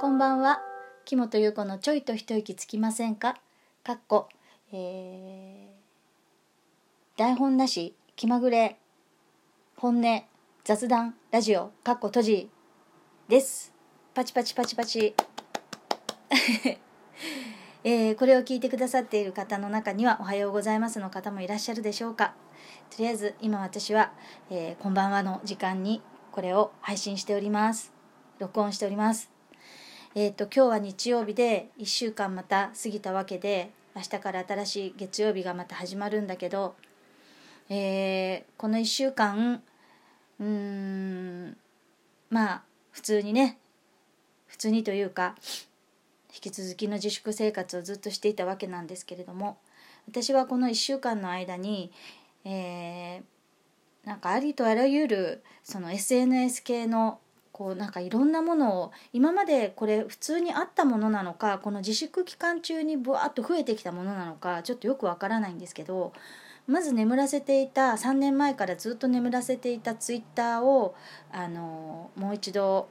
こんばんは。木本優子のちょいと一息つきませんか？かっこ、えー、台本なし気まぐれ本音雑談ラジオかっこ閉じです。パチパチパチパチ。えー、これを聞いてくださっている方の中には「おはようございます」の方もいらっしゃるでしょうか？とりあえず今私は、えー、こんばんはの時間にこれを配信しております。録音しております。えっ、ー、と今日は日曜日で1週間また過ぎたわけで明日から新しい月曜日がまた始まるんだけど、えー、この1週間うんまあ普通にね普通にというか引き続きの自粛生活をずっとしていたわけなんですけれども私はこの1週間の間に、えー、なんかありとあらゆるその SNS 系のこうなんかいろんなものを今までこれ普通にあったものなのかこの自粛期間中にぶわっと増えてきたものなのかちょっとよくわからないんですけどまず眠らせていた3年前からずっと眠らせていたツイッターをあのもう一度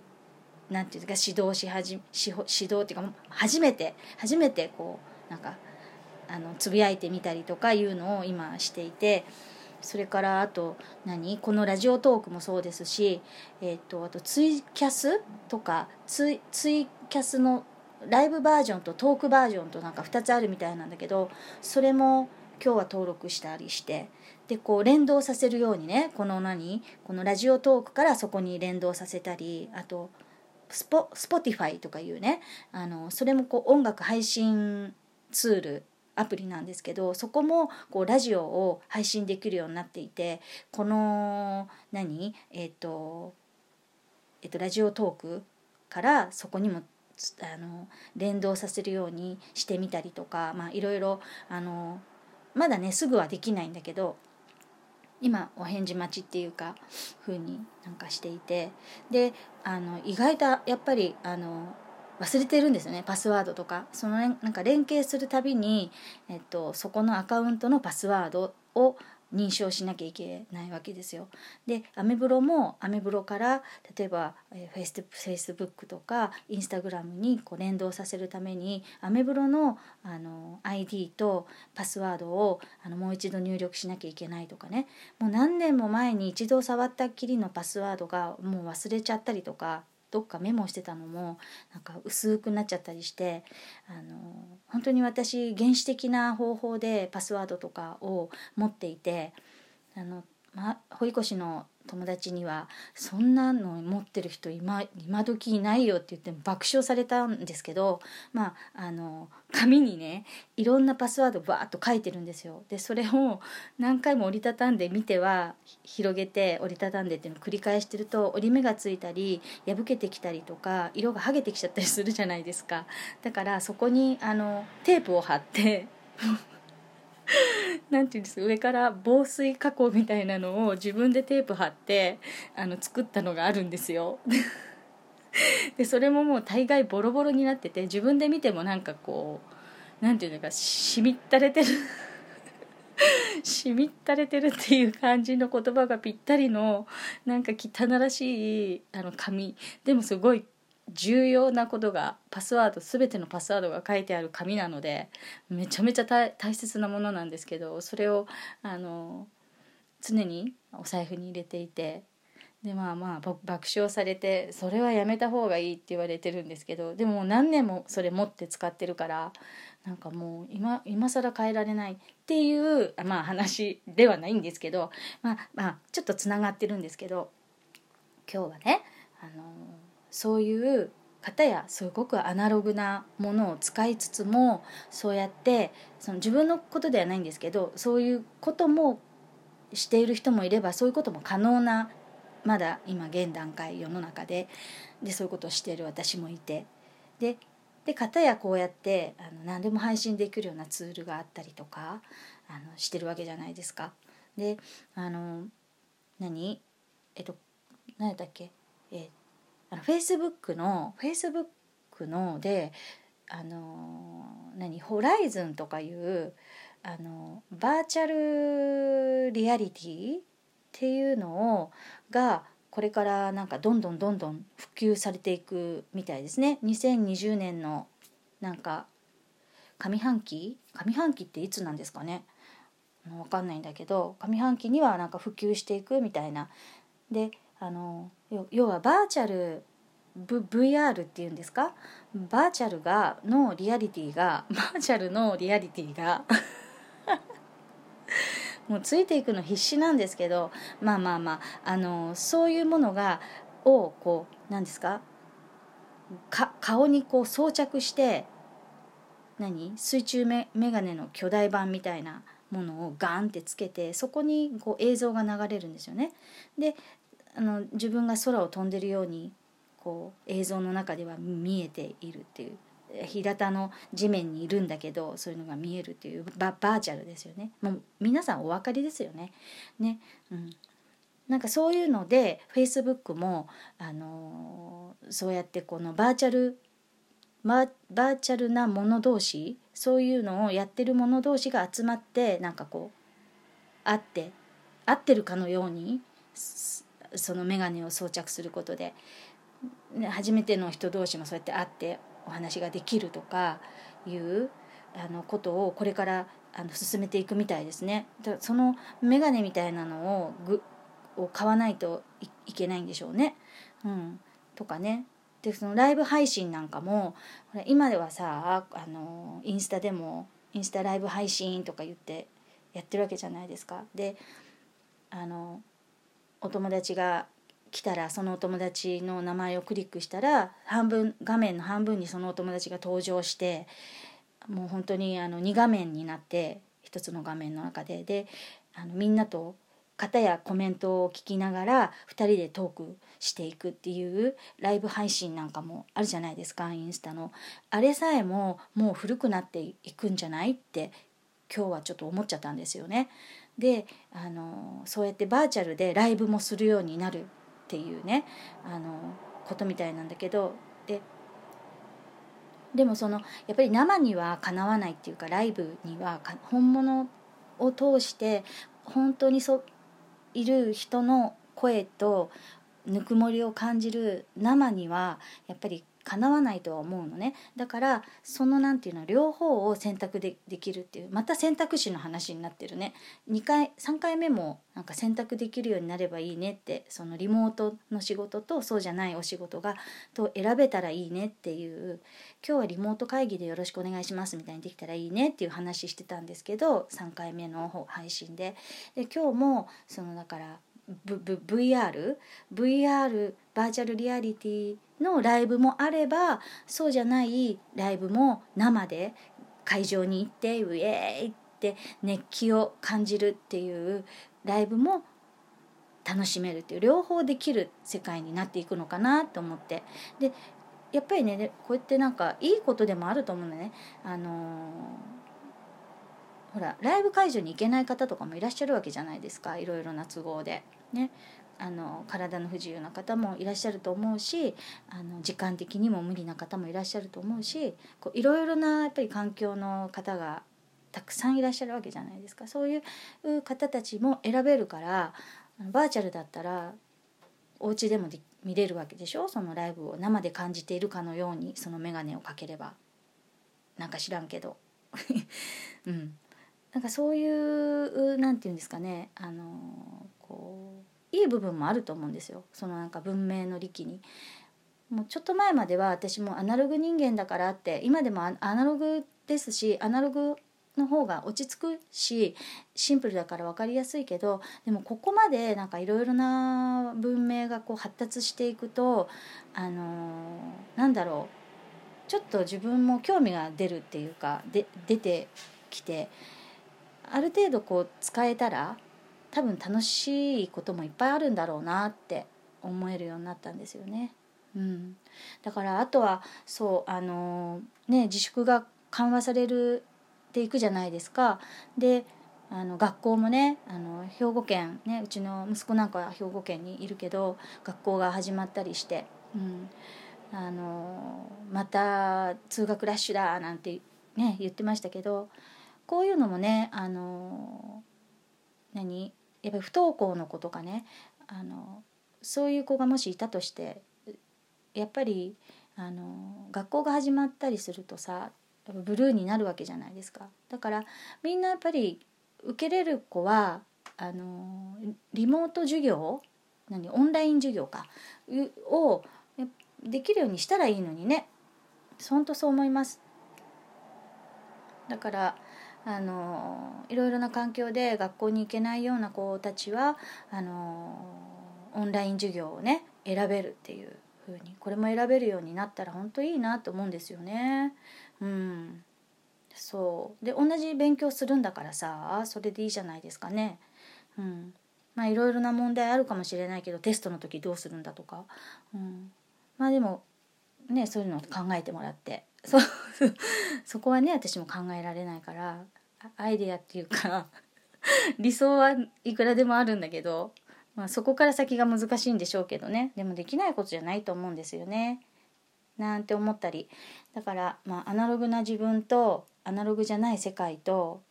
なんていうか指導し始め指導っていうか初めて初めてこうなんかあのつぶやいてみたりとかいうのを今していてそれからあと何？このラジオトークもそうですし、えーと、あとツイキャスとかツイツイキャスのライブバージョンとトークバージョンとなんか2つあるみたいなんだけどそれも今日は登録したりしてでこう連動させるようにねこの何？このラジオトークからそこに連動させたりあとスポ Spotify とかいうねあのそれもこう音楽配信ツールアプリなんですけどそこもこうラジオを配信できるようになっていてこの何？えっ、ー、とえ、ー、と Radiotalk からそこにもあの連動させるようにしてみたりとかまあいろいろあのまだねすぐはできないんだけど今お返事待ちっていうか風になんかしていてであの意外とやっぱりあの忘れてるんですよねパスワードとか。その、ね、なんか連携するたびに、えっと、そこのアカウントのパスワードを認証しなきゃいけないわけですよ。でアメブロもアメブロから例えばフェイスフェイスブックとかインスタグラムにこう連動させるためにアメブロのあの ID とパスワードをあのもう一度入力しなきゃいけないとかね。もう何年も前に一度触ったっきりのパスワードがもう忘れちゃったりとか。どっかメモしてたのもなんか薄くなっちゃったりしてあの本当に私原始的な方法でパスワードとかを持っていてあの、ま、堀越の友達には「そんなの持ってる人今今時いないよ」って言って爆笑されたんですけどまああの紙にねいろんなパスワードバーッと書いてるんですよ。でそれを何回も折りたたんで見ては広げて折りたたんでっていうのを繰り返してると折り目がついたり破けてきたりとか色が剥げてきちゃったりするじゃないですか。だからそこにあのテープを貼ってなんていうんです上から防水加工みたいなのを自分でテープ貼ってあの作ったのがあるんですよ。でそれももう大概ボロボロになってて自分で見てもなんかこうなんていうのかしみったれてる しみったれてるっていう感じの言葉がぴったりのなんか汚らしいあの紙でもすごい重要なことがパスワード全てのパスワードが書いてある紙なのでめちゃめちゃ大切なものなんですけどそれをあの常にお財布に入れていてでまあまあ爆笑されてそれはやめた方がいいって言われてるんですけどでも何年もそれ持って使ってるからなんかもう今今更変えられないっていうまあ話ではないんですけどまあまあちょっとつながってるんですけど今日はねあのそういう方やすごくアナログなものを使いつつもそうやってその自分のことではないんですけどそういうこともしている人もいればそういうことも可能なまだ今現段階世の中ででそういうことをしている私もいて。でで片やこうやってあの何でも配信できるようなツールがあったりとかあのしてるわけじゃないですか。であの何？えっと何だっけ？えあのフェイスブックのフェイスブックのであの何ホライズンとかいうあのバーチャルリアリティっていうのをがこれからなんかどんどんどんどん普及されていくみたいですね。2020年のなんか上半期？上半期っていつなんですかね？分かんないんだけど上半期にはなんか普及していくみたいな。であの要はバーチャル v VR っていうんですか？バーチャルがのリアリティが バーチャルのリアリティが もうついていくの必死なんですけどまあまあまああのそういうものがをこう何ですか？か顔にこう装着して何？水中メメガネの巨大版みたいなものをガンってつけてそこにこう映像が流れるんですよね。であの自分が空を飛んでるようにこう映像の中では見えているっていう。平田の地面にいるんだけどそういうのが見えるっていうバーチャルですよね。もう皆さんお分かりですよね。ね。うん、なんかそういうのでフェイスブックも、あのー、そうやってこのバーチャルバーチャルなもの同士そういうのをやってる者同士が集まってなんかこう会って合ってるかのようにその眼鏡を装着することで初めての人同士もそうやって会ってお話ができるとかいうあのことをこれからあの進めていくみたいですね。だその眼鏡みたいなのをぐを買わないといけないんでしょうね。うん、とかねでそのライブ配信なんかも今ではさあのインスタでもインスタライブ配信とか言ってやってるわけじゃないですか。であのお友達が来たらそのお友達の名前をクリックしたら半分画面の半分にそのお友達が登場してもう本当にあの2画面になって1つの画面の中で。であのみんなと方やコメントを聞きながら2人でトークしていくっていうライブ配信なんかもあるじゃないですかインスタの。あれさえももう古くなっていくんじゃないって今日はちょっと思っちゃったんですよね。であのそうやってバーチャルでライブもするようになるっていうねあのことみたいなんだけどででもそのやっぱり生にはかなわないっていうかライブには本物を通して本当にそいる人の声とぬくもりを感じる生にはやっぱりかなわないとは思うのね。だからその何て言うの両方を選択でできるっていうまた選択肢の話になってるね。2回3回目もなんか選択できるようになればいいねってそのリモートの仕事とそうじゃないお仕事がと選べたらいいねっていう今日はリモート会議でよろしくお願いしますみたいにできたらいいねっていう話してたんですけど3回目の配信で。で今日もそのだから VR VR バーチャルリアリティのライブもあればそうじゃないライブも生で会場に行ってウェーイって熱気を感じるっていうライブも楽しめるっていう両方できる世界になっていくのかなと思ってでやっぱりねこうやってなんかいいことでもあると思うんだね。あのーほらライブ会場に行けない方とかもいらっしゃるわけじゃないですか。いろいろな都合で。ね、あの体の不自由な方もいらっしゃると思うしあの時間的にも無理な方もいらっしゃると思うしこういろいろなやっぱり環境の方がたくさんいらっしゃるわけじゃないですか。そういう方たちも選べるからバーチャルだったらお家でもで見れるわけでしょ？そのライブを生で感じているかのようにその眼鏡をかければ。なんか知らんけど。うん。なんかそういう何て言うんですかねあのこういい部分もあると思うんですよそのなんか文明の利器に。もうちょっと前までは私もアナログ人間だからって今でもアナログですしアナログの方が落ち着くしシンプルだから分かりやすいけどでもここまでなんかいろいろな文明がこう発達していくとあのー、なんだろうちょっと自分も興味が出るっていうかで出てきてある程度こう使えたら多分楽しいこともいっぱいあるんだろうなって思えるようになったんですよね。うん、だからあとはそうあのね自粛が緩和されるっていくじゃないですか。であの学校もねあの兵庫県ねうちの息子なんかは兵庫県にいるけど学校が始まったりして、うん、あのまた通学ラッシュだなんてね言ってましたけどこういうのもねあの何？やっぱり不登校の子とかねあのそういう子がもしいたとしてやっぱりあの学校が始まったりするとさブルーになるわけじゃないですか。だからみんなやっぱり受けれる子はあのリモート授業何？オンライン授業かをできるようにしたらいいのにね。本当そう思います。だからあのいろいろな環境で学校に行けないような子たちはあのオンライン授業をね選べるっていう風にこれも選べるようになったら本当いいなと思うんですよね。うん。そう。で同じ勉強するんだからさそれでいいじゃないですかね。うん、まあいろいろな問題あるかもしれないけどテストの時どうするんだとか、うん、まあでもねそういうのを考えてもらって。そ そこはね私も考えられないから。アイデアっていうか 理想はいくらでもあるんだけど、まあ、そこから先が難しいんでしょうけどねでもできないことじゃないと思うんですよね。なんて思ったりだから、まあ、アナログな自分とアナログじゃない世界と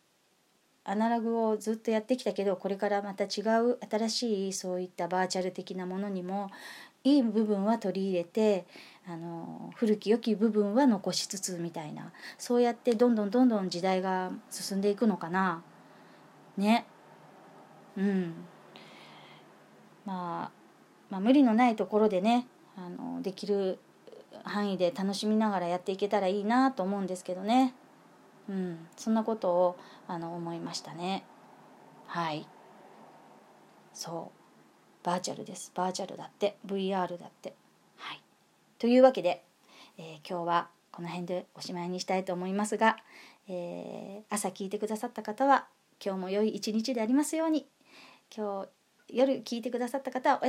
アナログをずっとやってきたけどこれからまた違う新しいそういったバーチャル的なものにもいい部分は取り入れてあの古き良き部分は残しつつみたいなそうやってどんどんどんどん時代が進んでいくのかな。ね。うん。まあ、まあ無理のないところでねあのできる範囲で楽しみながらやっていけたらいいなと思うんですけどね。うん。そんなことをあの思いましたね。はい。そう。バーチャルです。バーチャルだって。VR だって。はい。というわけで、えー、今日はこの辺でおしまいにしたいと思いますが、えー、朝聞いてくださった方は今日も良い一日でありますように。今日夜聞いてくださった方は